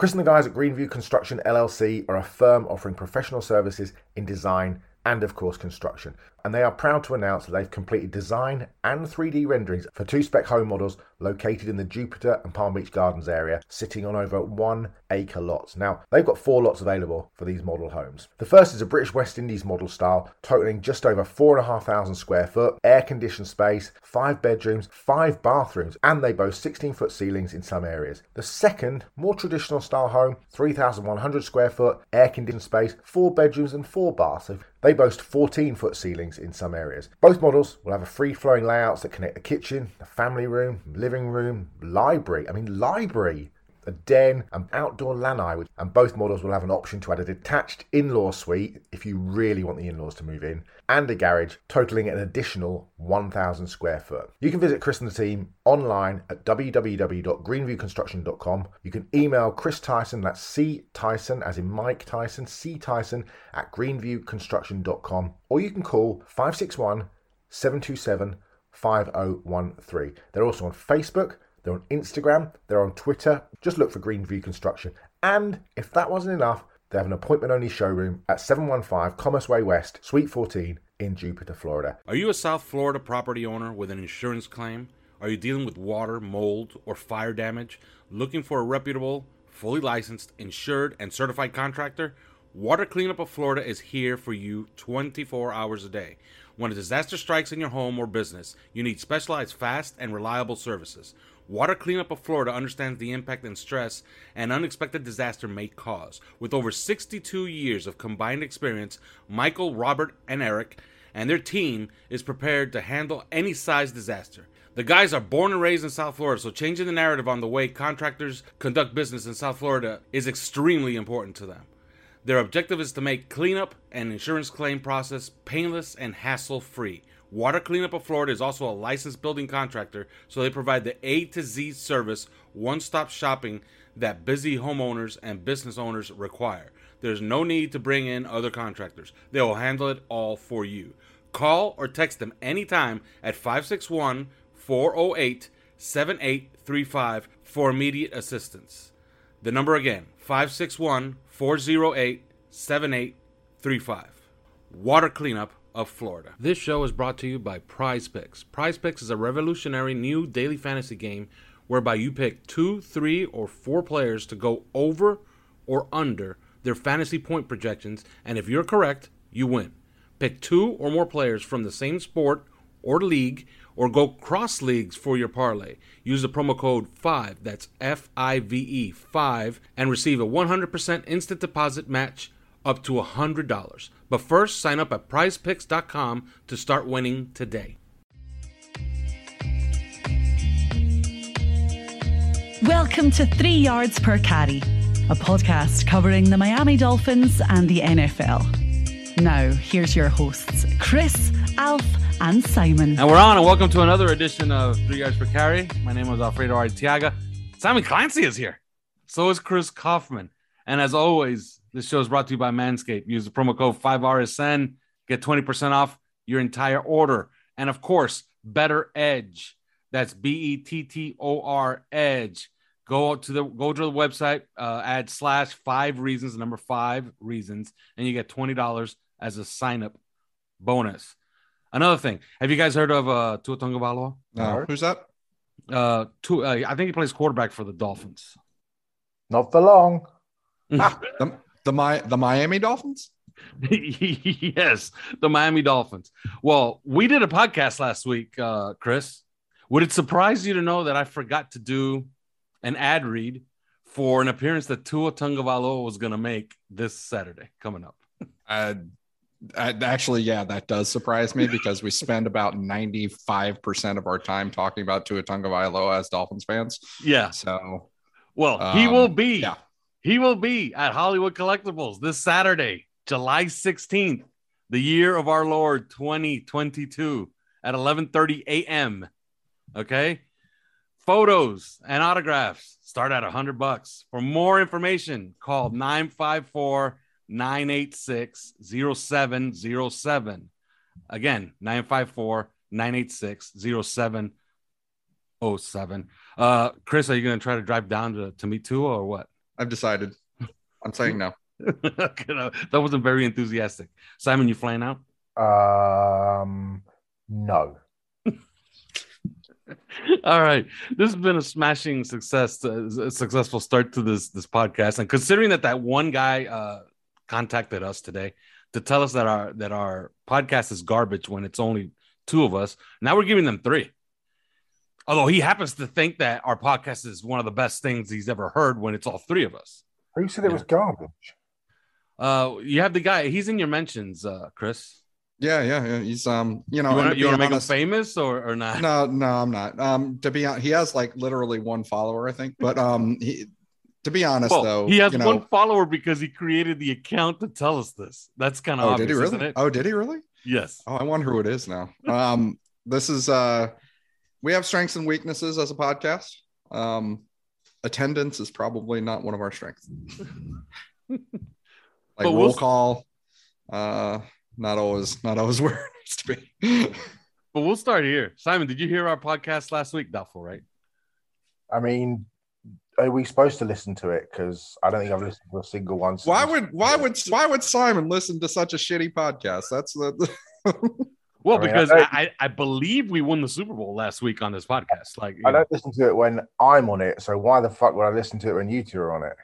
Chris and the guys at Greenview Construction LLC are a firm offering professional services in design and, of course, construction. And they are proud to announce that they've completed design and 3D renderings for two spec home models located in the Jupiter and Palm Beach Gardens area, sitting on over one acre lots. Now, they've got four lots available for these model homes. The first is a British West Indies model style, totaling just over 4,500 square foot, air conditioned space, five bedrooms, five bathrooms, and they boast 16 foot ceilings in some areas. The second, more traditional style home, 3,100 square foot, air conditioned space, four bedrooms, and four baths. They boast 14 foot ceilings in some areas. Both models will have a free flowing layouts that connect the kitchen, the family room, living room, library. I mean, library a den, and outdoor lanai, and both models will have an option to add a detached in-law suite if you really want the in-laws to move in, and a garage totaling an additional 1,000 square foot. You can visit Chris and the team online at www.greenviewconstruction.com. You can email Chris Tyson, that's C Tyson, as in Mike Tyson, C Tyson at greenviewconstruction.com, or you can call 561 727 5013. They're also on Facebook. They're on Instagram, they're on Twitter. Just look for Greenview Construction. And if that wasn't enough, they have an appointment only showroom at 715 Commerce Way West, Suite 14 in Jupiter, Florida. Are you a South Florida property owner with an insurance claim? Are you dealing with water, mold, or fire damage? Looking for a reputable, fully licensed, insured, and certified contractor? Water Cleanup of Florida is here for you 24 hours a day. When a disaster strikes in your home or business, you need specialized, fast, and reliable services. Water Cleanup of Florida understands the impact and stress an unexpected disaster may cause. With over 62 years of combined experience, Michael, Robert, and Eric and their team is prepared to handle any size disaster. The guys are born and raised in South Florida, so changing the narrative on the way contractors conduct business in South Florida is extremely important to them. Their objective is to make cleanup and insurance claim process painless and hassle free. Water Cleanup of Florida is also a licensed building contractor, so they provide the A to Z service, one stop shopping that busy homeowners and business owners require. There's no need to bring in other contractors, they will handle it all for you. Call or text them anytime at 561 408 7835 for immediate assistance. The number again 561 408 7835. Water Cleanup of Florida. This show is brought to you by Prize Picks. Prize Picks is a revolutionary new daily fantasy game whereby you pick two, three, or four players to go over or under their fantasy point projections, and if you're correct, you win. Pick two or more players from the same sport or league, or go cross leagues for your parlay. Use the promo code 5, that's F I V E 5, and receive a 100% instant deposit match up to $100. But first, sign up at prizepicks.com to start winning today. Welcome to Three Yards Per Carry, a podcast covering the Miami Dolphins and the NFL. Now, here's your hosts, Chris, Alf, and Simon. And we're on, and welcome to another edition of Three Yards Per Carry. My name is Alfredo Artiaga. Simon Clancy is here. So is Chris Kaufman. And as always, this show is brought to you by Manscaped. Use the promo code 5RSN, get 20% off your entire order. And of course, Bettor Edge. That's B E T T O R Edge. Go to the go to the website, uh, add slash five reasons, number five reasons, and you get twenty dollars as a sign up bonus. Another thing, have you guys heard of uh, Tua Tagovailoa? No, who's that? Uh, Tua, uh, I think he plays quarterback for the Dolphins. Not for long. the, the my the Miami Dolphins. yes, the Miami Dolphins. Well, we did a podcast last week, uh, Chris. Would it surprise you to know that I forgot to do an ad read for an appearance that Tua Tagovailoa was going to make this Saturday coming up? Uh, actually, yeah, that does surprise me because we spend about 95% of our time talking about Tua Tagovailoa as Dolphins fans. Yeah. So, well, um, he will be. Yeah. He will be at Hollywood Collectibles this Saturday, July 16th, the year of our Lord 2022 at 11:30 a.m. Okay? Photos and autographs start at 100 bucks. For more information, call 954 986 0707. Again, 954 986 0707. Uh, Chris, are you going to try to drive down to, to meet Tua or what? I've decided. I'm saying no. that wasn't very enthusiastic. Simon, you flying out? Um, no. All right, this has been a smashing success, uh, a successful start to this this podcast. And considering that that one guy uh, contacted us today to tell us that our that our podcast is garbage when it's only two of us, now we're giving them three. Although he happens to think that our podcast is one of the best things he's ever heard when it's all three of us. Who said it was garbage? Uh, you have the guy. He's in your mentions, uh, Chris. Yeah, yeah, yeah. He's um, you know, you want to make him famous or, or not? No, no, I'm not. Um, to be honest, he has like literally one follower, I think. But um, he, to be honest well, though, he has you know, one follower because he created the account to tell us this. That's kind of oh, obvious, did he really? Oh, did he really? Yes. Oh, I wonder who it is now. Um, this is uh, we have strengths and weaknesses as a podcast. Um, attendance is probably not one of our strengths. like but roll we'll... call, uh not always not always where it needs to be. but we'll start here. Simon, did you hear our podcast last week? Doubtful, right? I mean, are we supposed to listen to it? Because I don't think I've listened to a single one. Why would why would why would Simon listen to such a shitty podcast? That's the well, I mean, because I, I, I, believe we won the Super Bowl last week on this podcast. Like I don't know. listen to it when I'm on it, so why the fuck would I listen to it when you two are on it?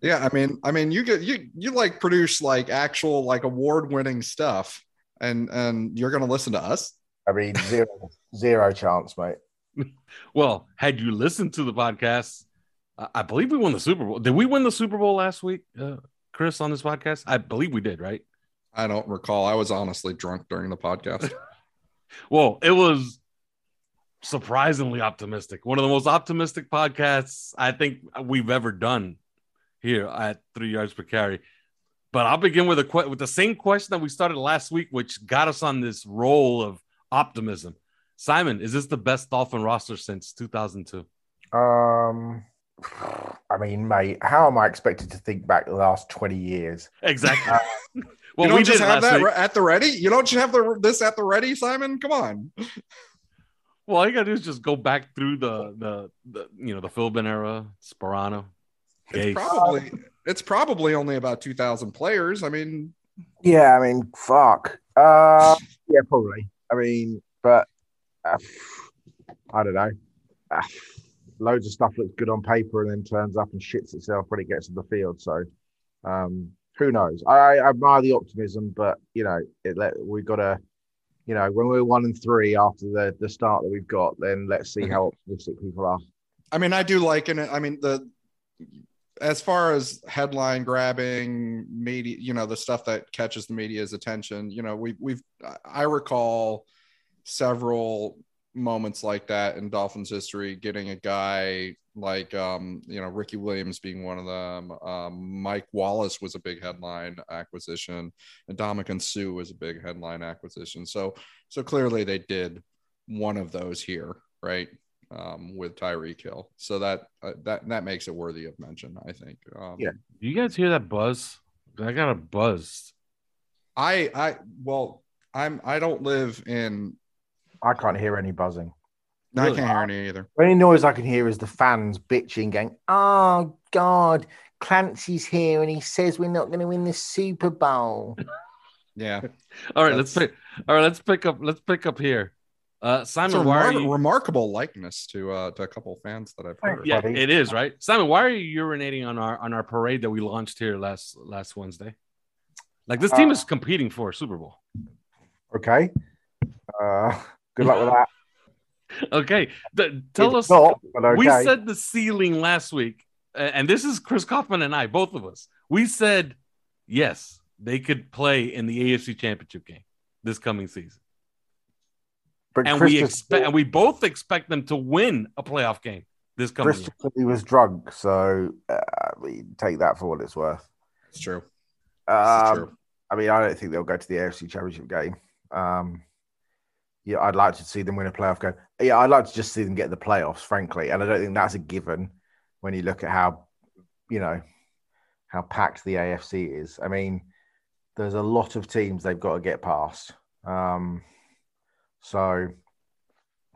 yeah, I mean, I mean, you get you you like produce like actual like award winning stuff, and and you're gonna listen to us. I mean, zero zero chance, mate. well, had you listened to the podcast, I believe we won the Super Bowl. Did we win the Super Bowl last week, uh, Chris, on this podcast? I believe we did, right? I don't recall. I was honestly drunk during the podcast. well, it was surprisingly optimistic. One of the most optimistic podcasts I think we've ever done here at three yards per carry. But I'll begin with a with the same question that we started last week, which got us on this roll of optimism. Simon, is this the best Dolphin roster since 2002? Um, I mean, mate, how am I expected to think back the last 20 years? Exactly. Uh, well, you don't we just have that week. at the ready. You don't just have the, this at the ready, Simon. Come on. Well, all you gotta do is just go back through the the, the you know the Philbin era, Sparano, it's probably it's probably only about two thousand players. I mean, yeah, I mean, fuck. Uh, yeah, probably. I mean, but uh, I don't know. Uh, loads of stuff looks good on paper and then turns up and shits itself when it gets to the field. So, um, who knows? I, I admire the optimism, but you know, it let we've got to, you know, when we're one and three after the the start that we've got, then let's see how mm-hmm. optimistic people are. I mean, I do like it. I mean, the as far as headline grabbing media, you know, the stuff that catches the media's attention, you know, we, we've, I recall several moments like that in Dolphins history, getting a guy like, um, you know, Ricky Williams being one of them. Um, Mike Wallace was a big headline acquisition, and Ndamukong Suh was a big headline acquisition. So, so clearly they did one of those here, right? um, with Tyreek Hill. So that uh, that that makes it worthy of mention, I think. Um, Yeah. Do you guys hear that buzz? I got a buzz. I I well, I'm I don't live in. I can't hear any buzzing. I can't hear any either. The only noise I can hear is the fans bitching, going, "Oh God, Clancy's here, and he says we're not going to win the Super Bowl." Yeah, All right, let's pick. All right, let's pick up. Let's pick up here. Uh, it's a Simon, why are you? remarkable likeness to uh to a couple of fans that I've heard. Yeah, it is right. Simon, why are you urinating on our on our parade that we launched here last last Wednesday? Like this team Uh, is competing for a Super Bowl. Okay. Uh, good luck with that. Okay, th- tell It's us. not, but okay. We said the ceiling last week, and this is Chris Kaufman and I, both of us. We said yes, they could play in the AFC Championship game this coming season, but and Chris we just expect, and we both expect them to win a playoff game this coming Chris year. just he was drunk, so uh, we take that for what it's worth. It's true. This is Um, true. I mean, I don't think they'll go to the AFC Championship game. Um, yeah, I'd like to see them win a playoff game. Yeah, I'd like to just see them get the playoffs, frankly. And I don't think that's a given when you look at how, you know, how packed the AFC is. I mean, there's a lot of teams they've got to get past. Um, so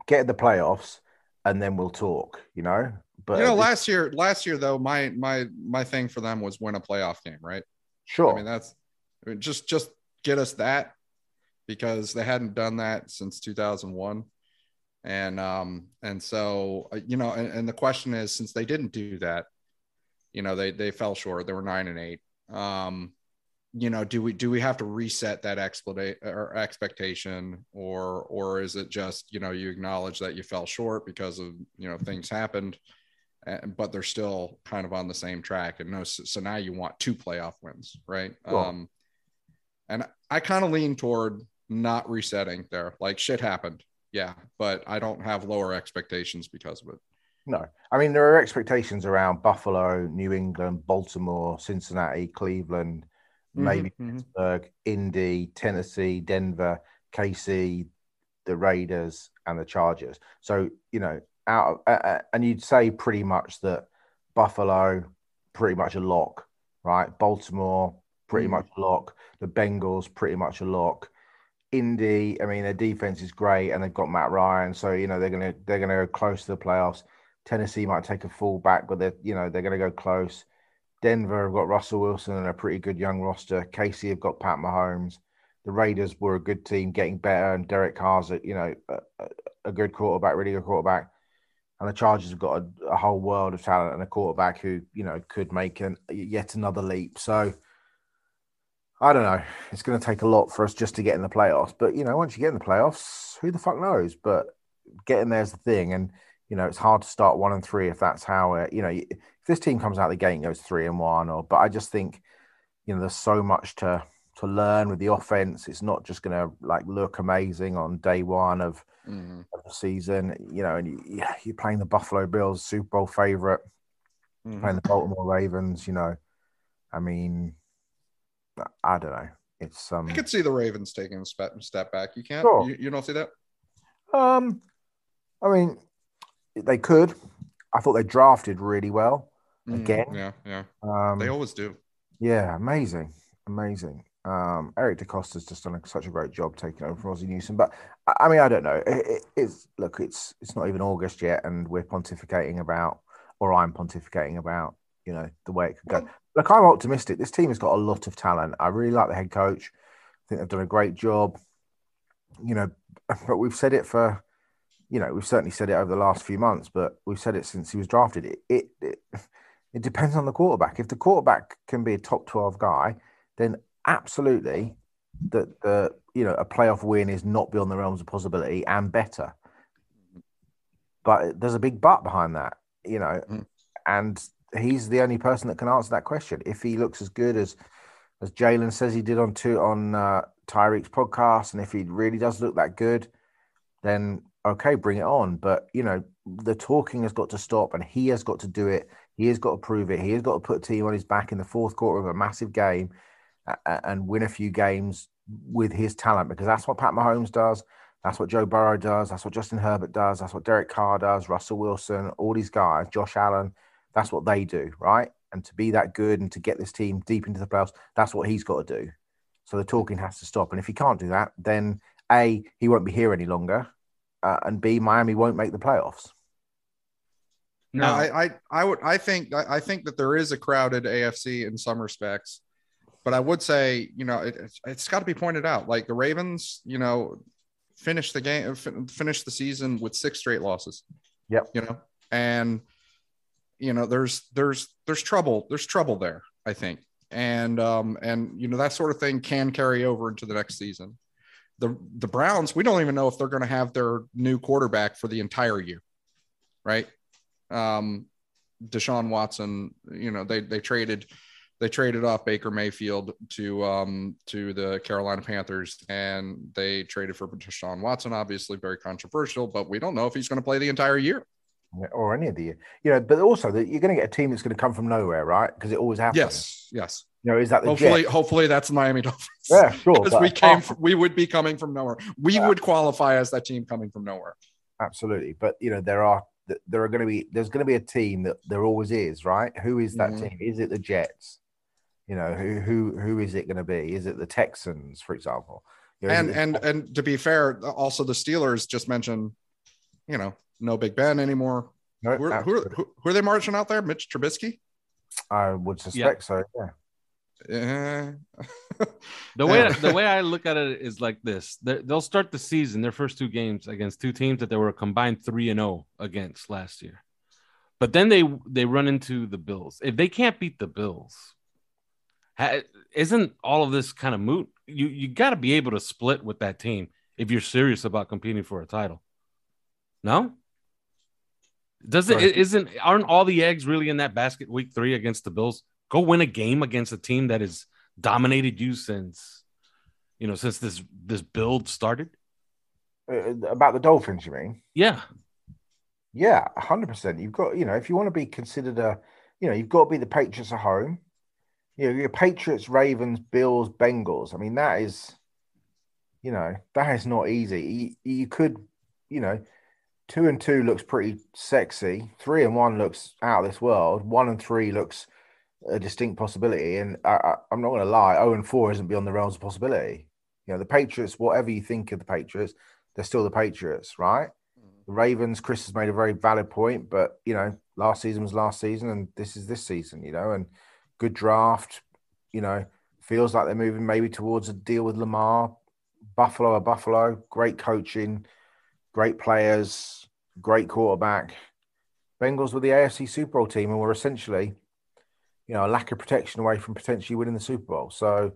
get the playoffs, and then we'll talk. You know, but you know, last year, last year though, my my my thing for them was win a playoff game, right? sure. I mean, that's I mean, just just get us that because they hadn't done that since 2001, and um and so uh, you know, and, and the question is, since they didn't do that, you know, they they fell short. They were nine and eight. Um, you know, do we do we have to reset that explanation or expectation, or or is it just you know you acknowledge that you fell short because of you know things happened, and, but they're still kind of on the same track, and no, so, now you want two playoff wins, right? Sure. Um, and I kind of lean toward not resetting there. Like shit happened, yeah, but I don't have lower expectations because of it. No, I mean there are expectations around Buffalo, New England, Baltimore, Cincinnati, Cleveland, maybe Mhm, mhm. Pittsburgh, Indy, Tennessee, Denver, KC, the Raiders, and the Chargers. So you know, out of, uh, and you'd say pretty much that Buffalo, pretty much a lock, right? Baltimore, pretty Mhm. much a lock. The Bengals, pretty much a lock. Indy, I mean, their defense is great, and they've got Matt Ryan, so you know they're gonna they're gonna go close to the playoffs. Tennessee might take a fall back, but they're you know they're gonna go close. Denver have got Russell Wilson and a pretty good young roster. KC have got Pat Mahomes. The Raiders were a good team, getting better, and Derek Carr's a, you know a, a- good quarterback, really good quarterback. And the Chargers have got a, a whole world of talent and a quarterback who you know could make an, yet another leap. So I don't know. It's going to take a lot for us just to get in the playoffs. But you know, once you get in the playoffs, who the fuck knows? But getting there's the thing, and you know, it's hard to start one and three if that's how it. You know, if this team comes out the gate and goes three and one, or but I just think you know there's so much to to learn with the offense. It's not just going to like look amazing on day one of, Mhm. of the season. You know, and you, you're playing the Buffalo Bills, Super Bowl favorite, Mhm. playing the Baltimore Ravens. You know, I mean, I don't know. It's um. I could see the Ravens taking a step, step back. You can't. Sure. You, you don't see that? Um, I mean, they could. I thought they drafted really well. Mhm. Again? Yeah, yeah. Um, They always do. yeah, amazing, amazing. Um, Eric DeCosta's just done a, such a great job taking over from Ozzie Newsome. But I, mean, I don't know. It, it, it's look, it's it's not even August yet, and we're pontificating about, or I'm pontificating about, you know, the way it could go. Look, I'm optimistic. This team has got a lot of talent. I really like the head coach. I think they've done a great job. You know, but we've said it for, you know, we've certainly said it over the last few months, but we've said it since he was drafted. It it it, it depends on the quarterback. If the quarterback can be a top twelve guy, then absolutely that the you know a playoff win is not beyond the realms of possibility and better. But there's a big but behind that, you know, Mm. and he's the only person that can answer that question. If he looks as good as as Jalen says he did on two on uh, Tyreek's podcast, and if he really does look that good, then okay, bring it on. But you know, the talking has got to stop, and he has got to do it. He has got to prove it. He has got to put team on his back in the fourth quarter of a massive game and win a few games with his talent because that's what Pat Mahomes does. That's what Joe Burrow does. That's what Justin Herbert does. That's what Derek Carr does. Russell Wilson, all these guys, Josh Allen. That's what they do, right? And to be that good and to get this team deep into the playoffs, that's what he's got to do. So the talking has to stop. And if he can't do that, then A, he won't be here any longer. Uh, and B, Miami won't make the playoffs. No, I, I, I would, I think, I think that there is a crowded AFC in some respects, but I would say, you know, it, it's, it's got to be pointed out. Like the Ravens, you know, finished the game, finished the season with six straight losses. Yep. You know, and you know, there's, there's, there's trouble. There's trouble there. I think, and um, and you know that sort of thing can carry over into the next season. The the Browns, we don't even know if they're going to have their new quarterback for the entire year, right? um, Deshaun Watson, you know, they they traded they traded off Baker Mayfield to um, to the Carolina Panthers, and they traded for Deshaun Watson. Obviously, very controversial, but we don't know if he's going to play the entire year or any of the. You know, but also that you're going to get a team that's going to come from nowhere, right? Because it always happens. Yes, yes. You know, is that the hopefully? Jets? Hopefully, that's the Miami Dolphins. Yeah, sure. because we came, from, we would be coming from nowhere. We yeah. would qualify as that team coming from nowhere. Absolutely, but you know, there are there are going to be there's going to be a team that there always is, right? Who is that mm-hmm. team? Is it the Jets? You know, who who who is it going to be? Is it the Texans, for example? You know, and and and to be fair, also the Steelers just mentioned, you know, no Big Ben anymore. No, who, are, who, are, who, who, are they marching out there? Mitch Trubisky? I would suspect yeah. so. Yeah. Yeah. Uh-huh. the way the way I look at it is like this: they'll start the season their first two games against two teams that they were combined three and zero oh against last year, but then they they run into the Bills. If they can't beat the Bills, isn't all of this kind of moot? You you got to be able to split with that team if you're serious about competing for a title. No. Does it isn't aren't all the eggs really in that basket week three against the Bills? Go win a game against a team that has dominated you since you know since this this build started. Uh, about the Dolphins, you mean? Yeah. Yeah, hundred percent. You've got, you know, if you want to be considered a, you know, you've got to be the Patriots at home. You know, your Patriots, Ravens, Bills, Bengals. I mean, that is, you know, that is not easy. You, you could, you know, two and two looks pretty sexy. Three and one looks out of this world. One and three looks a distinct possibility. And I, am not going to lie, 0 and 4 isn't beyond the realms of possibility. You know, the Patriots, whatever you think of the Patriots, they're still the Patriots, right? Mm-hmm. The Ravens, Chris has made a very valid point, but you know, last season was last season, and this is this season, you know, and good draft, you know, feels like they're moving maybe towards a deal with Lamar. Buffalo a Buffalo, great coaching, great players, great quarterback. Bengals were the AFC Super Bowl team and were essentially you know, a lack of protection away from potentially winning the Super Bowl. So,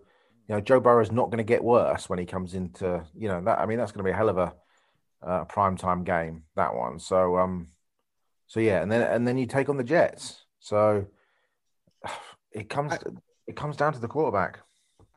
you know, Joe Burrow is not going to get worse when he comes into, you know, that. I mean, that's going to be a hell of a uh, prime time game that one. So, um, so yeah, and then and then you take on the Jets. So it comes it comes down to the quarterback.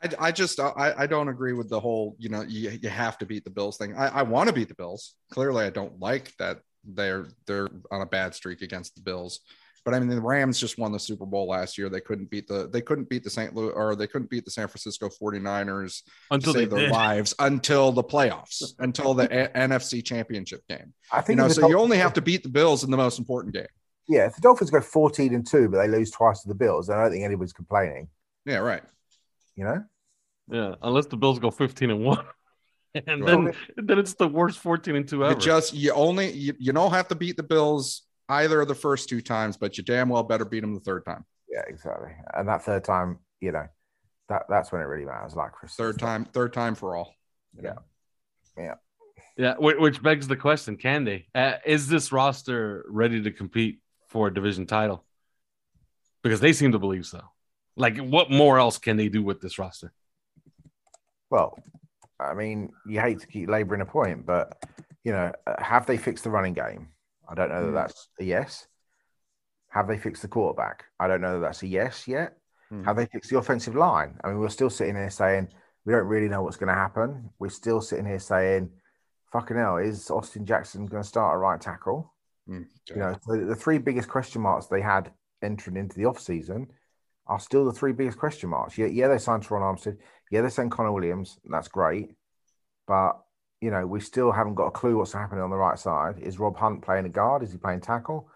I, I just uh, I, I don't agree with the whole you know you, you have to beat the Bills thing. I, I want to beat the Bills. Clearly, I don't like that they're they're on a bad streak against the Bills. But I mean, the Rams just won the Super Bowl last year. They couldn't beat the they couldn't beat the St. Louis or they couldn't beat the San Francisco 49ers until to save their did. lives until the playoffs, until the a- NFC Championship game. I think you know, so Dolphins, you only have to beat the Bills in the most important game. Yeah, if the Dolphins go 14 and 2, but they lose twice to the Bills, I don't think anybody's complaining. Yeah, right. You know? Yeah, unless the Bills go 15 and 1 and then then it's the worst 14 and 2 ever. It just you only you, you don't have to beat the Bills either of the first two times, but you damn well better beat them the third time. Yeah, exactly. And that third time, you know, that that's when it really matters. Like Chris, third time, third time for all. Yeah, yeah, yeah. Which begs the question: Can they? Uh, is this roster ready to compete for a division title? Because they seem to believe so. Like, what more else can they do with this roster? Well, I mean, you hate to keep laboring a point, but you know, have they fixed the running game? I don't know that hmm. that's a yes. Have they fixed the quarterback? I don't know that that's a yes yet. Mm. Have they fixed the offensive line? I mean, we're still sitting here saying we don't really know what's going to happen. We're still sitting here saying, fucking hell, is Austin Jackson going to start a right tackle? Mm. You know, the, the three biggest question marks they had entering into the offseason are still the three biggest question marks. Yeah, yeah, they signed Ron Armstead. Yeah, they signed Connor Williams. That's great. But you know, we still haven't got a clue what's happening on the right side. Is Rob Hunt playing a guard? Is he playing tackle?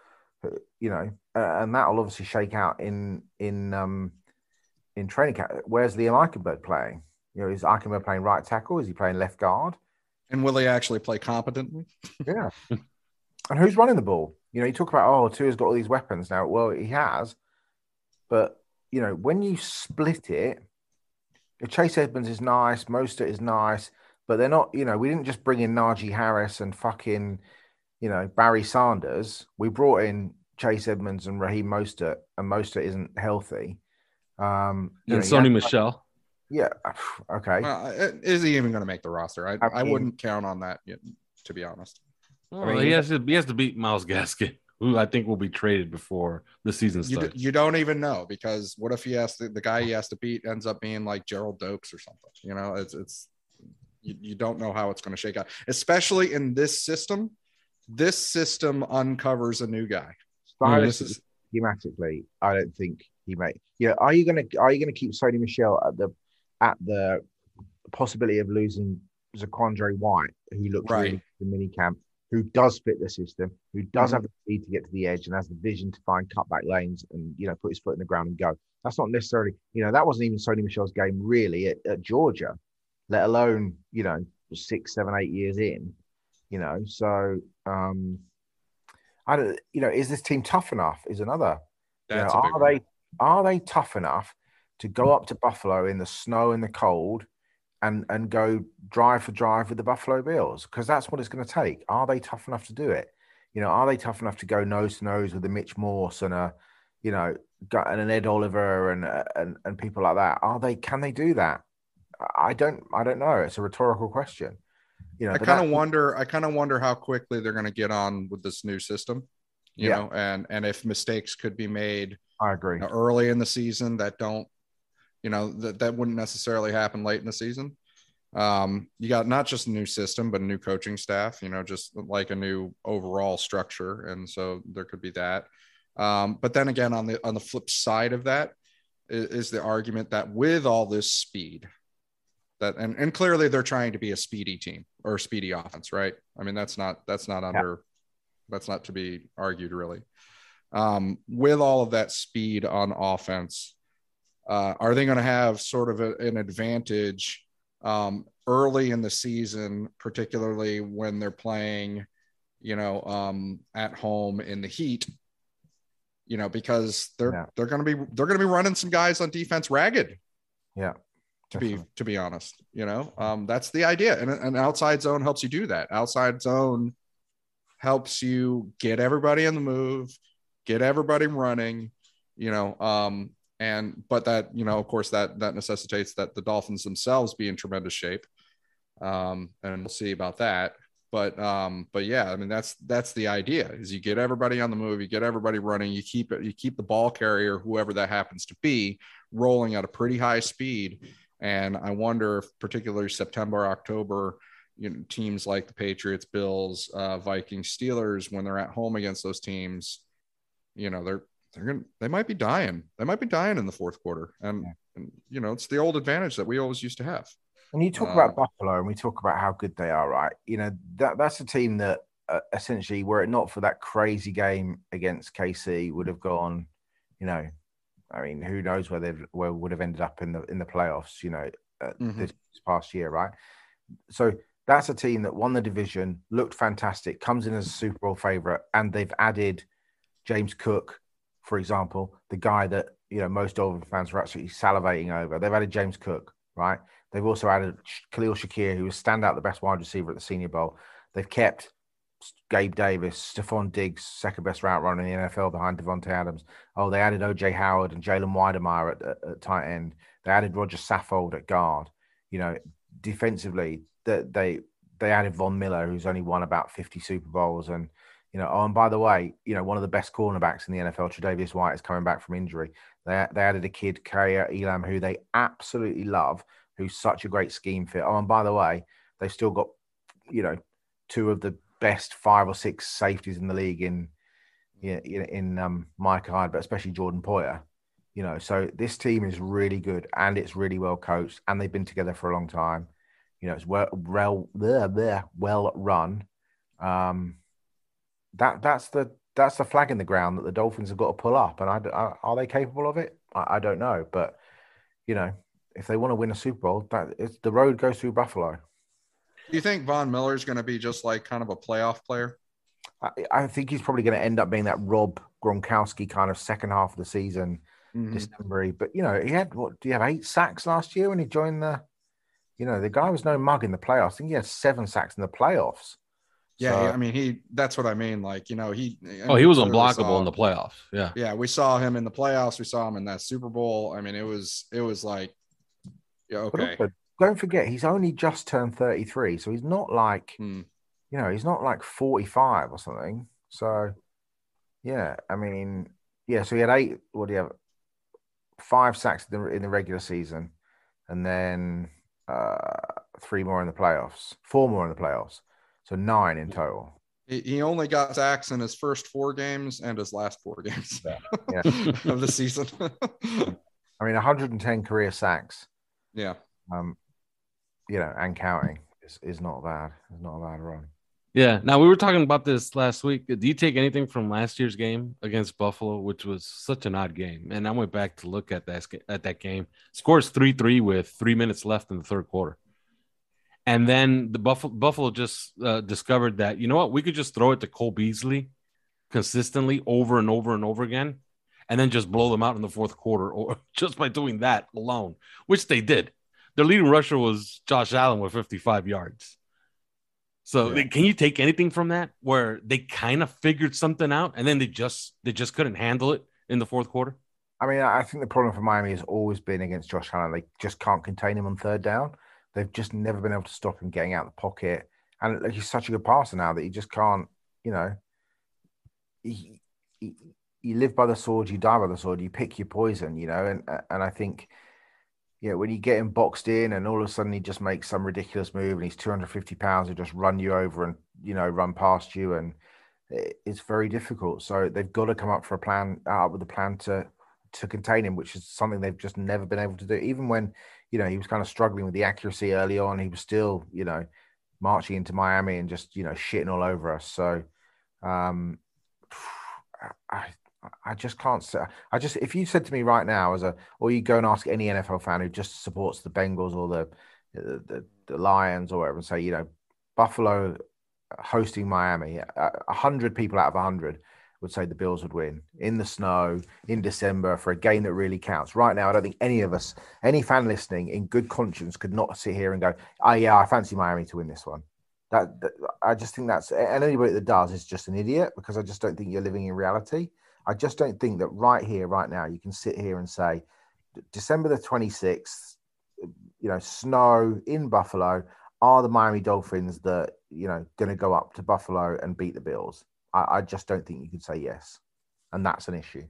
Uh, You know, uh, and that will obviously shake out in in um, in training camp. Where's Liam Eichenberg playing? You know, is Eichenberg playing right tackle? Is he playing left guard? And will he actually play competently? Yeah. and who's running the ball? You know, you talk about oh, Tua's got all these weapons now. Well, he has, but you know, when you split it, Chase Edmonds is nice, Mostert is nice, but they're not. You know, we didn't just bring in Najee Harris and fucking, you know, Barry Sanders. We brought in Chase Edmonds and Raheem Mostert, and Mostert isn't healthy. Um, you And know, Sony yeah, Michel. Yeah. Okay. Well, uh, is he even going to make the roster? I, I, I wouldn't count on that, yet, to be honest. Well, mean, he has to he has to beat Myles Gaskin, who I think will be traded before the season You, d- starts. you don't even know because what if he has to, the guy he has to beat ends up being like Gerrid Doaks or something? You know, it's it's you, you don't know how it's going to shake out, especially in this system. This system uncovers a new guy. Stylistically, this is- schematically, I don't think he may. Yeah, are you gonna are you gonna keep Sony Michel at the at the possibility of losing Zaquandre White, who looked Right. really good in mini camp, who does fit the system, who does Mhm. have the speed to get to the edge and has the vision to find cutback lanes and you know put his foot in the ground and go. That's not necessarily you know that wasn't even Sony Michel's game really at, at Georgia, let alone you know six, seven, eight years in. You know, so um I don't, you know, is this team tough enough? Is another. You know, That's a big are one. they are they tough enough to go up to Buffalo in the snow and the cold, and and go drive for drive with the Buffalo Bills? Because that's what it's going to take. Are they tough enough to do it? You know, are they tough enough to go nose to nose with a Mitch Morse and a, you know, and an Ed Oliver and and and people like that? Are they? Can they do that? I don't. I don't know. It's a rhetorical question. You know, I kind of wonder. I kind of wonder how quickly they're going to get on with this new system. You Yeah. know, and and if mistakes could be made I agree. you know, early in the season that don't, you know, that that wouldn't necessarily happen late in the season. Um, you got not just a new system, but a new coaching staff. You know, just like a new overall structure, and so there could be that. Um, but then again, on the on the flip side of that is, is the argument that with all this speed, that and, and clearly they're trying to be a speedy team or a speedy offense, right? I mean, that's not that's not under that's not to be argued really. Um, with all of that speed on offense, uh, are they going to have sort of a, an advantage um, early in the season, particularly when they're playing, you know, um, at home in the heat? You know, because they're Yeah. they're going to be they're going to be running some guys on defense ragged Yeah. to be to be honest you know um, that's the idea and an outside zone helps you do that outside zone helps you get everybody in the move get everybody running you know um, and but that you know of course that that necessitates that the dolphins themselves be in tremendous shape. Um, and we'll see about that. But um but yeah i mean that's that's the idea is you get everybody on the move you get everybody running you keep it you keep the ball carrier whoever that happens to be rolling at a pretty high speed. And I wonder if particularly September, October, you know, teams like the Patriots, Bills, uh, Vikings, Steelers, when they're at home against those teams, you know, they're they're gonna they might be dying. They might be dying in the fourth quarter. And, and you know, it's the old advantage that we always used to have. When you talk Uh, about Buffalo and we talk about how good they are, right? You know that that's a team that uh, essentially, were it not for that crazy game against KC, would have gone. You know, I mean, who knows where they where would have ended up in the in the playoffs? You know, uh, Mhm. this past year, right? So that's a team that won the division, looked fantastic, comes in as a Super Bowl favorite, and they've added James Cook, for example, the guy that you know most Dolphin fans were absolutely salivating over. They've added James Cook, right? They've also added Khalil Shakir, who was standout the best wide receiver at the Senior Bowl. They've kept Gabe Davis, Stefon Diggs, second best route runner in the NFL behind Davante Adams. Oh, they added OJ Howard and Jalen Wydermyer at, at, at tight end. They added Roger Saffold at guard. You know, defensively, that they they added Von Miller, who's only won about 50 Super Bowls. And, you know, oh, and by the way, you know, one of the best cornerbacks in the NFL, Tre'Davious White, is coming back from injury. They, they added a kid, Kaiir Elam, who they absolutely love, who's such a great scheme fit. Oh, and by the way, they've still got, you know, two of the best five or six safeties in the league in, in, in um, Micah Hyde, but especially Jordan Poyer. You know, so this team is really good and it's really well coached and they've been together for a long time. You know, it's well well well run. Um, that that's the that's the flag in the ground that the Dolphins have got to pull up. And I, I are they capable of it? I, I, don't know, but you know, if they want to win a Super Bowl, that it's the road goes through Buffalo. Do you think Von Miller is going to be just like kind of a playoff player? I, I think he's probably going to end up being that Rob Gronkowski kind of second half of the season, mm-hmm. December. But you know, he had what? Do you have eight sacks last year when he joined the? You know, the guy was no mug in the playoffs. I think he had seven sacks in the playoffs. Yeah, so, I mean, he. That's what I mean. Like, you know, he. I oh, he was unblockable saw, in the playoffs. Yeah. Yeah, we saw him in the playoffs. We saw him in that Super Bowl. I mean, it was it was like, yeah, okay. Also, don't forget, he's only just turned thirty three, so he's not like, hmm. you know, he's not like forty five or something. So, yeah, I mean, yeah. So he had eight. What do you have? Five sacks in the, in the regular season, and then uh, three more in the playoffs. Four more in the playoffs. So nine in total. He only got sacks in his first four games and his last four games yeah. Yeah. of the season. I mean, 110 career sacks. Yeah. Um, you know, and counting is, is not bad. It's not a bad run. Yeah. Now we were talking about this last week. Do you take anything from last year's game against Buffalo, which was such an odd game? And I went back to look at that at that game. Scores three three with three minutes left in the third quarter. And then the Buffalo, Buffalo just uh, discovered that, you know what, we could just throw it to Cole Beasley consistently over and over and over again, and then just blow them out in the fourth quarter, or just by doing that alone, which they did. Their leading rusher was Josh Allen with 55 yards. So yeah. can you take anything from that where they kind of figured something out and then they just they just couldn't handle it in the fourth quarter? I mean, I think the problem for Miami has always been against Josh Allen. They just can't contain him on third down. They've just never been able to stop him getting out of the pocket. And he's such a good passer now that he just can't, you know, he, he, you live by the sword, you die by the sword, you pick your poison, you know. And and I think, yeah, when you get him boxed in and all of a sudden he just makes some ridiculous move and he's 250 pounds and just run you over and, you know, run past you. And it's very difficult. So they've got to come up for a plan, uh, with a plan to to contain him, which is something they've just never been able to do. Even when you know, he was kind of struggling with the accuracy early on. He was still, you know, marching into Miami and just, you know, shitting all over us. So, um, I, I just can't say. I just, if you said to me right now, as a, or you go and ask any NFL fan who just supports the Bengals or the, the, the, Lions or whatever, and say, you know, Buffalo hosting Miami, a hundred people out of a hundred would say the Bills would win in the snow in December for a game that really counts. Right now, I don't think any of us, any fan listening in good conscience, could not sit here and go, "Oh yeah, I fancy Miami to win this one." That, that I just think that's and anybody that does is just an idiot because I just don't think you're living in reality. I just don't think that right here, right now, you can sit here and say, December the 26th, you know, snow in Buffalo. Are the Miami Dolphins that you know going to go up to Buffalo and beat the Bills? I, I just don't think you could say yes, and that's an issue.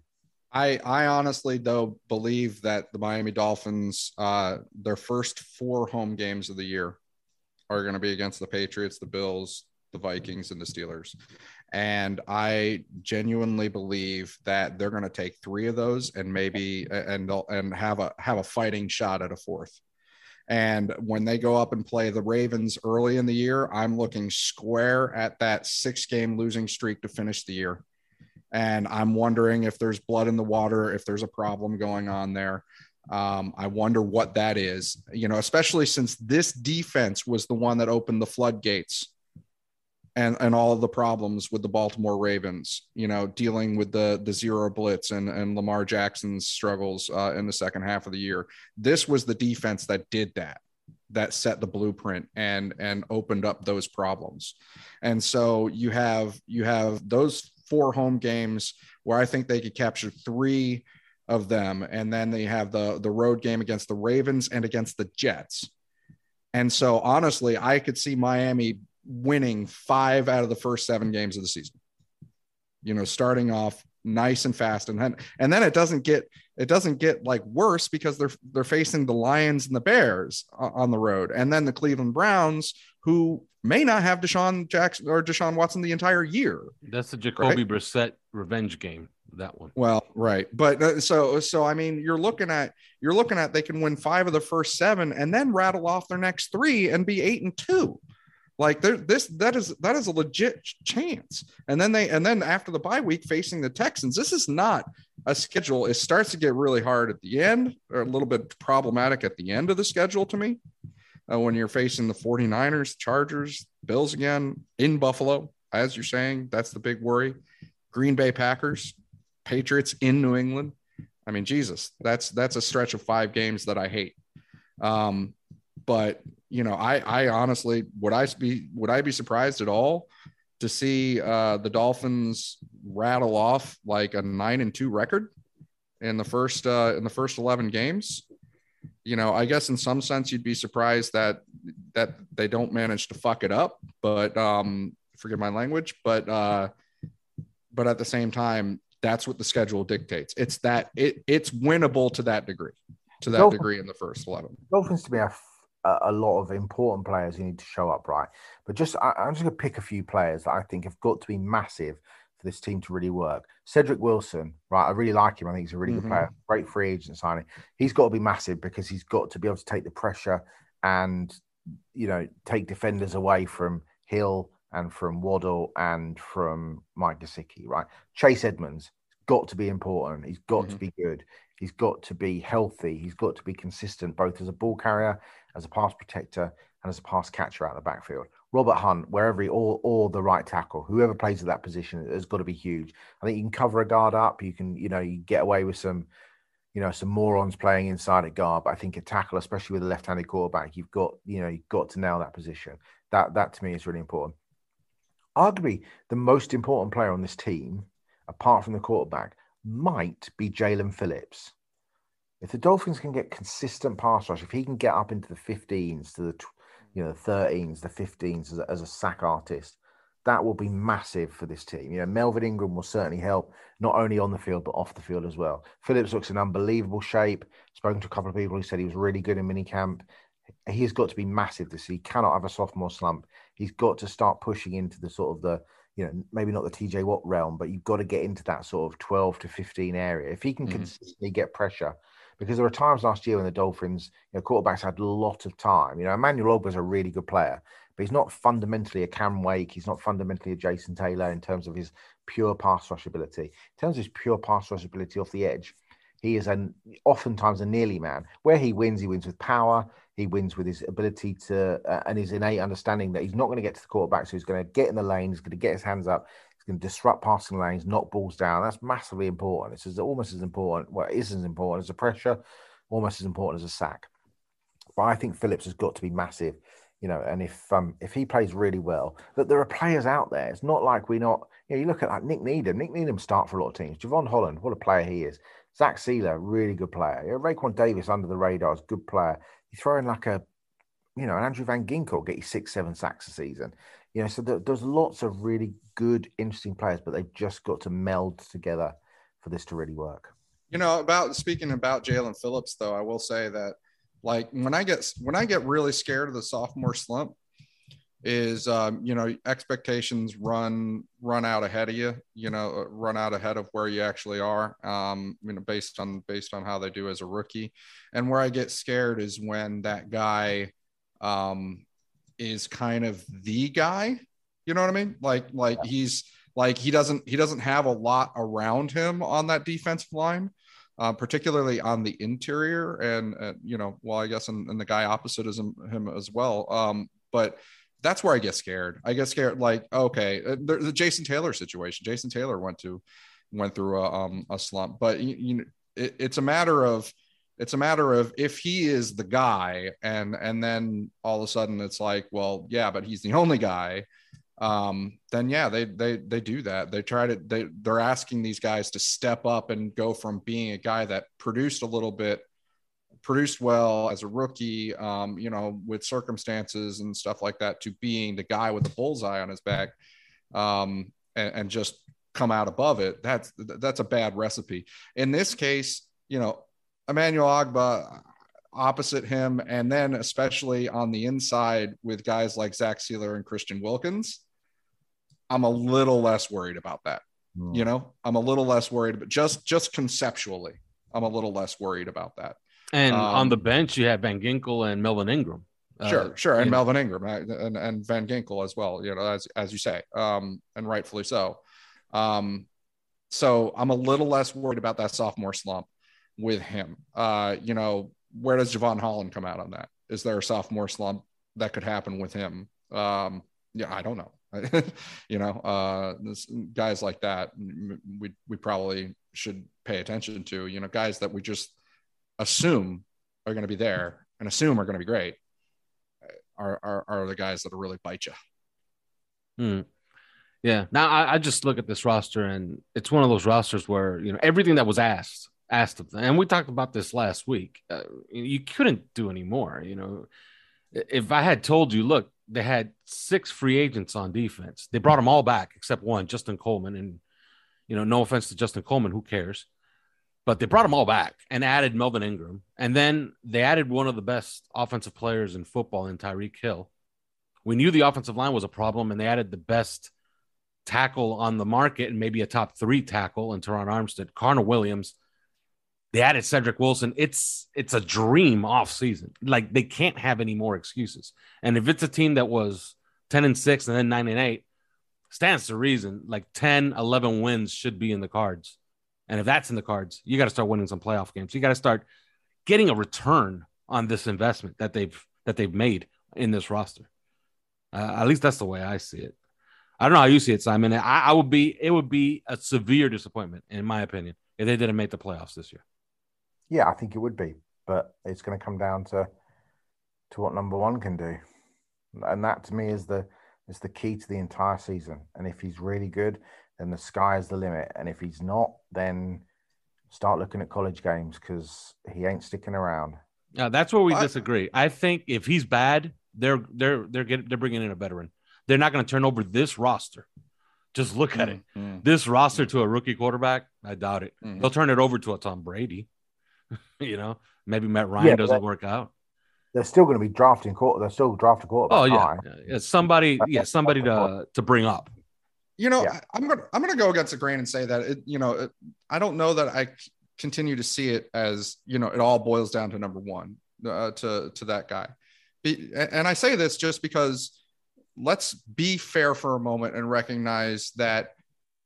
I I honestly though believe that the Miami Dolphins, uh, their first four home games of the year, are going to be against the Patriots, the Bills, the Vikings, and the Steelers. And I genuinely believe that they're going to take three of those and maybe and and have a have a fighting shot at a fourth. And when they go up and play the Ravens early in the year, I'm looking square at that six game losing streak to finish the year. And I'm wondering if there's blood in the water, if there's a problem going on there. Um, I wonder what that is, you know, especially since this defense was the one that opened the floodgates and and all of the problems with the Baltimore Ravens, you know, dealing with the the zero blitz and and Lamar Jackson's struggles uh, in the second half of the year. This was the defense that did that, that set the blueprint and and opened up those problems. And so you have you have those four home games where I think they could capture three of them, and then they have the the road game against the Ravens and against the Jets. And so honestly, I could see Miami winning five out of the first seven games of the season. You know, starting off nice and fast, and then and then it doesn't get it doesn't get like worse because they're they're facing the Lions and the Bears on the road, and then the Cleveland Browns, who may not have Deshaun Jackson or Deshaun Watson the entire year. That's the Jacoby right? Brissett revenge game. that one. Well, right, but uh, so so I mean, you're looking at you're looking at they can win five of the first seven and then rattle off their next three and be eight and two. Like there, this that is that is a legit chance. And then they and then after the bye week facing the Texans, this is not a schedule. It starts to get really hard at the end, or a little bit problematic at the end of the schedule to me. Uh, when you're facing the 49ers, Chargers, Bills again in Buffalo, as you're saying, that's the big worry. Green Bay Packers, Patriots in New England. I mean, Jesus, that's that's a stretch of five games that I hate. Um, but you know, I I honestly would I be would I be surprised at all to see uh, the Dolphins rattle off like a nine and two record in the first uh, in the first eleven games? You know, I guess in some sense you'd be surprised that that they don't manage to fuck it up, but um, forgive my language, but uh, but at the same time, that's what the schedule dictates. It's that it it's winnable to that degree, to that Dolphins, degree in the first eleven. Dolphins to me have a lot of important players who need to show up right. But just I, I'm just gonna pick a few players that I think have got to be massive for this team to really work. Cedric Wilson, right? I really like him. I think he's a really Mhm. good player. Great free agent signing. He's got to be massive because he's got to be able to take the pressure and you know take defenders away from Hill and from Waddle and from Mike Gesicki, right? Chase Edmonds got to be important. He's got to Mhm. be good. He's got to be healthy. He's got to be consistent, both as a ball carrier, as a pass protector, and as a pass catcher out of the backfield. Robert Hunt, wherever he, or or the right tackle, whoever plays at that position has got to be huge. I think you can cover a guard up. You can, you know, you get away with some, you know, some morons playing inside a guard. But I think a tackle, especially with a left-handed quarterback, you've got, you know, you've got to nail that position. That that to me is really important. Arguably, the most important player on this team, apart from the quarterback, might be Jaelan Phillips. If the Dolphins can get consistent pass rush, if he can get up into the 15s to the, you know, the 13s, the 15s as a, as a sack artist, that will be massive for this team. You know, Melvin Ingram will certainly help, not only on the field but off the field as well. Phillips looks in unbelievable shape. Spoken to a couple of people who said he was really good in minicamp. He's got to be massive this. He cannot have a sophomore slump. He's got to start pushing into the sort of the, you know, maybe not the TJ Watt realm, but you've got to get into that sort of 12 to 15 area. If he can Mhm. consistently get pressure, because there were times last year when the Dolphins, you know, quarterbacks had a lot of time. You know, Emmanuel Ogbah's a really good player, but he's not fundamentally a Cam Wake. He's not fundamentally a Jason Taylor in terms of his pure pass rush ability. In terms of his pure pass rush ability off the edge, he is an oftentimes a nearly man. Where he wins, he wins with power. He wins with his ability to uh, and his innate understanding that he's not going to get to the quarterback, so he's going to get in the lane. He's going to get his hands up. He's going to disrupt passing lanes, knock balls down. That's massively important. It's almost as important. Well, it is as important as a pressure, almost as important as a sack. But I think Phillips has got to be massive, you know. And if um if he plays really well, that there are players out there. It's not like we're not. You know, you look at like Nik Needham. Nik Needham start for a lot of teams. Jevon Holland, what a player he is. Zach Sieler, really good player. You know, Raekwon Davis under the radar is good player. You throw in like a, you know, an Andrew Van Ginkel get you six, seven sacks a season. You know, so there, there's lots of really good, interesting players, but they've just got to meld together for this to really work. You know, about speaking about Jaelan Phillips, though, I will say that like when I get when I get really scared of the sophomore slump, is um, you know expectations run run out ahead of you. You know, run out ahead of where you actually are. Um, you know, based on based on how they do as a rookie, and where I get scared is when that guy um, is kind of the guy. You know what I mean? Like like he's like he doesn't he doesn't have a lot around him on that defensive line uh, particularly on the interior and uh, you know well i guess and, and the guy opposite is him, him as well um, but that's where i get scared i get scared like okay uh, there's the jason taylor situation jason taylor went to went through a, um, a slump but you, you know it, it's a matter of it's a matter of if he is the guy and and then all of a sudden it's like well yeah but he's the only guy um, then yeah, they they they do that. They try to they they're asking these guys to step up and go from being a guy that produced a little bit, produced well as a rookie, um, you know, with circumstances and stuff like that, to being the guy with the bullseye on his back, um, and, and just come out above it. That's that's a bad recipe. In this case, you know, Emmanuel Ogbah opposite him, and then especially on the inside with guys like Zach Sieler and Christian Wilkins, I'm a little less worried about that. Mm. You know, I'm a little less worried, but just just conceptually, I'm a little less worried about that. And um, on the bench, you have Van Ginkel and Melvin Ingram. Sure, uh, sure, and know. Melvin Ingram and, and Van Ginkel as well. You know, as as you say, um, and rightfully so. Um, so I'm a little less worried about that sophomore slump with him. Uh, you know, where does Jevon Holland come out on that? Is there a sophomore slump that could happen with him? Um, yeah, I don't know. you know, uh, this, guys like that, we we probably should pay attention to. You know, guys that we just assume are going to be there and assume are going to be great are, are are the guys that will really bite you. Hmm. Yeah. Now I, I, just look at this roster and it's one of those rosters where you know everything that was asked asked of them, and we talked about this last week. Uh, you couldn't do any more. You know, if I had told you, look, they had six free agents on defense. They brought them all back except one, Justin Coleman, and you know, no offense to Justin Coleman, who cares? But they brought them all back and added Melvin Ingram, and then they added one of the best offensive players in football in Tyreek Hill. We knew the offensive line was a problem, and they added the best tackle on the market and maybe a top three tackle in Terron Armstead, Connor Williams. They added Cedric Wilson. It's it's a dream off season. Like they can't have any more excuses. And if it's a team that was 10 and 6 and then 9 and 8, stands to reason like 10, 11 wins should be in the cards. And if that's in the cards, you got to start winning some playoff games. You got to start getting a return on this investment that they've that they've made in this roster. Uh, at least that's the way I see it. I don't know how you see it, Simon. I, I would be it would be a severe disappointment, in my opinion, if they didn't make the playoffs this year. Yeah, I think it would be, but it's going to come down to to what number one can do, and that to me is the is the key to the entire season. And if he's really good, then the sky is the limit. And if he's not, then start looking at college games because he ain't sticking around. Yeah, that's where we disagree. I think if he's bad, they're they're they're getting they're bringing in a veteran. They're not going to turn over this roster. Just look at it. Mm-hmm. This roster to a rookie quarterback, I doubt it. Mm-hmm. They'll turn it over to a Tom Brady. you know, maybe Matt Ryan yeah, doesn't work out. They're still going to be drafting quarter. They're still drafting quarterback. Oh yeah, yeah, yeah. somebody, yeah, somebody to to bring up. You know, yeah. I, am gonna I'm gonna go against the grain and say that it, you know, it, I don't know that I continue to see it as you know it all boils down to number one uh, to to that guy. And I say this just because let's be fair for a moment and recognize that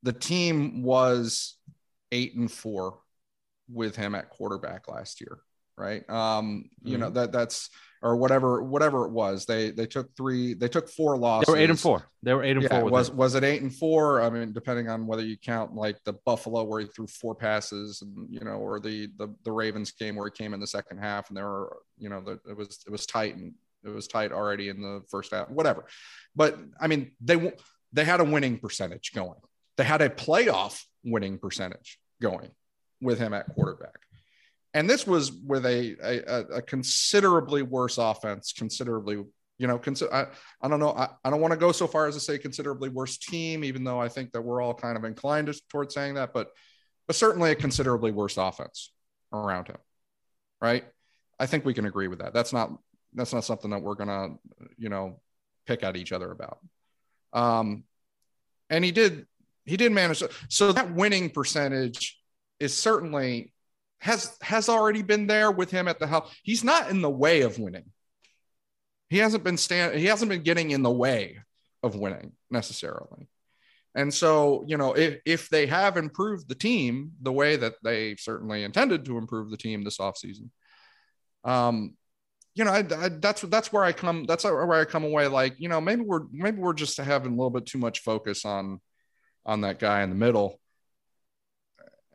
the team was eight and four with him at quarterback last year, right? Um, you mm-hmm. know that that's or whatever whatever it was. They they took three, they took four losses. They were eight and four. They were eight and yeah, four. Was it. was it eight and four? I mean, depending on whether you count like the Buffalo where he threw four passes, and you know, or the the the Ravens game where he came in the second half and there were you know the, it was it was tight and it was tight already in the first half, whatever. But I mean, they they had a winning percentage going. They had a playoff winning percentage going with him at quarterback. And this was with a, a, a considerably worse offense, considerably, you know, I, I don't know. I, I don't want to go so far as to say considerably worse team, even though I think that we're all kind of inclined towards saying that, but, but certainly a considerably worse offense around him. Right. I think we can agree with that. That's not that's not something that we're gonna you know pick at each other about um and he did he did manage so that winning percentage is certainly has has already been there with him at the help he's not in the way of winning he hasn't been stand he hasn't been getting in the way of winning necessarily and so you know if, if they have improved the team the way that they certainly intended to improve the team this offseason um you know, I, I, that's that's where I come. That's where I come away. Like, you know, maybe we're maybe we're just having a little bit too much focus on on that guy in the middle,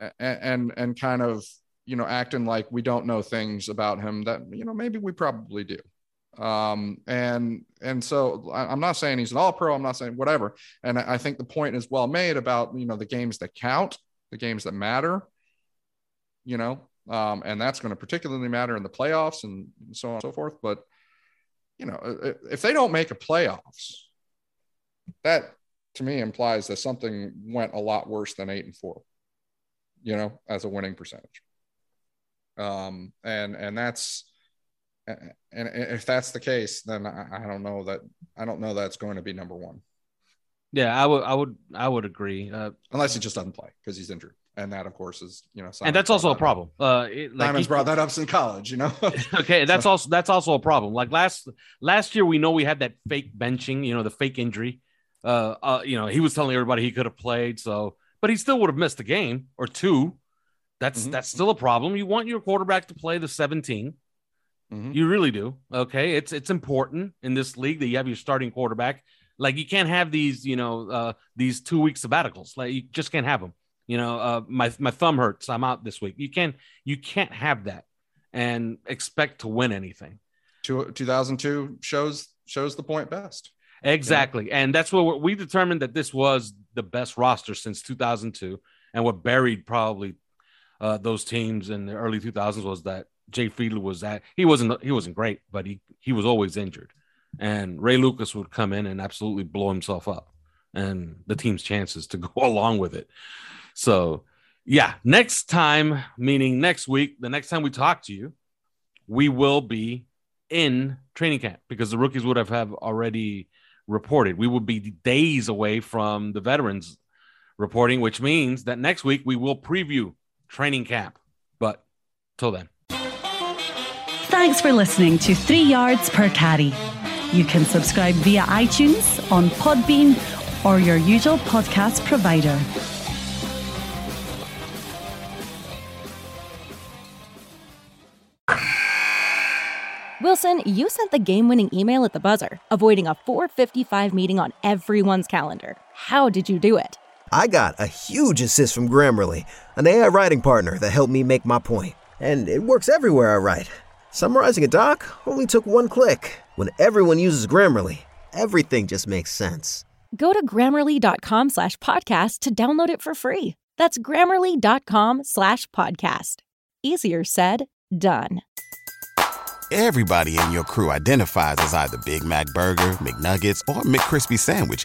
and and, and kind of you know acting like we don't know things about him that you know maybe we probably do. Um, and and so I'm not saying he's an all pro. I'm not saying whatever. And I think the point is well made about you know the games that count, the games that matter. You know, um, and that's going to particularly matter in the playoffs and so on and so forth. But you know, if they don't make a playoffs, that to me implies that something went a lot worse than eight and four. You know, as a winning percentage. Um, and and that's and if that's the case, then I, I don't know that I don't know that's going to be number one. Yeah, I would, I would, I would agree. Uh, Unless he just doesn't play because he's injured, and that, of course, is you know. and that's also a problem. Uh, it, like Simon's he- brought that up since college, you know. okay, that's So- also that's also a problem. Like last last year, we know we had that fake benching, you know, the fake injury. Uh, uh, you know, he was telling everybody he could have played, so but he still would have missed a game or two. That's Mhm. that's still a problem. You want your quarterback to play the 17. Mhm. You really do. Okay, it's it's important in this league that you have your starting quarterback. Like you can't have these, you know, uh, these two week sabbaticals. Like you just can't have them. You know, uh, my my thumb hurts. I'm out this week. You can't you can't have that and expect to win anything. Two- 2002 shows shows the point best. Exactly. And that's what we we determined that this was the best roster since 2002. And what buried probably uh, those teams in the early 2000s was that Jay Fiedler was that he wasn't he wasn't great, but he he was always injured. And Ray Lucas would come in and absolutely blow himself up and the team's chances to go along with it. So, yeah, next time, meaning next week, the next time we talk to you, we will be in training camp because the rookies would have, have already reported. We will be days away from the veterans reporting, which means that next week we will preview training camp. But till then. Thanks for listening to Three Yards Per Carry. You can subscribe via iTunes, on Podbean, or your usual podcast provider. Wilson, you sent the game winning email at the buzzer, avoiding a 455 meeting on everyone's calendar. How did you do it? I got a huge assist from Grammarly, an AI writing partner that helped me make my point. And it works everywhere I write. Summarizing a doc only took one click. When everyone uses Grammarly, everything just makes sense. Go to grammarly.com slash podcast to download it for free. That's grammarly.com slash podcast. Easier said, done. Everybody in your crew identifies as either Big Mac Burger, McNuggets, or McCrispy Sandwich.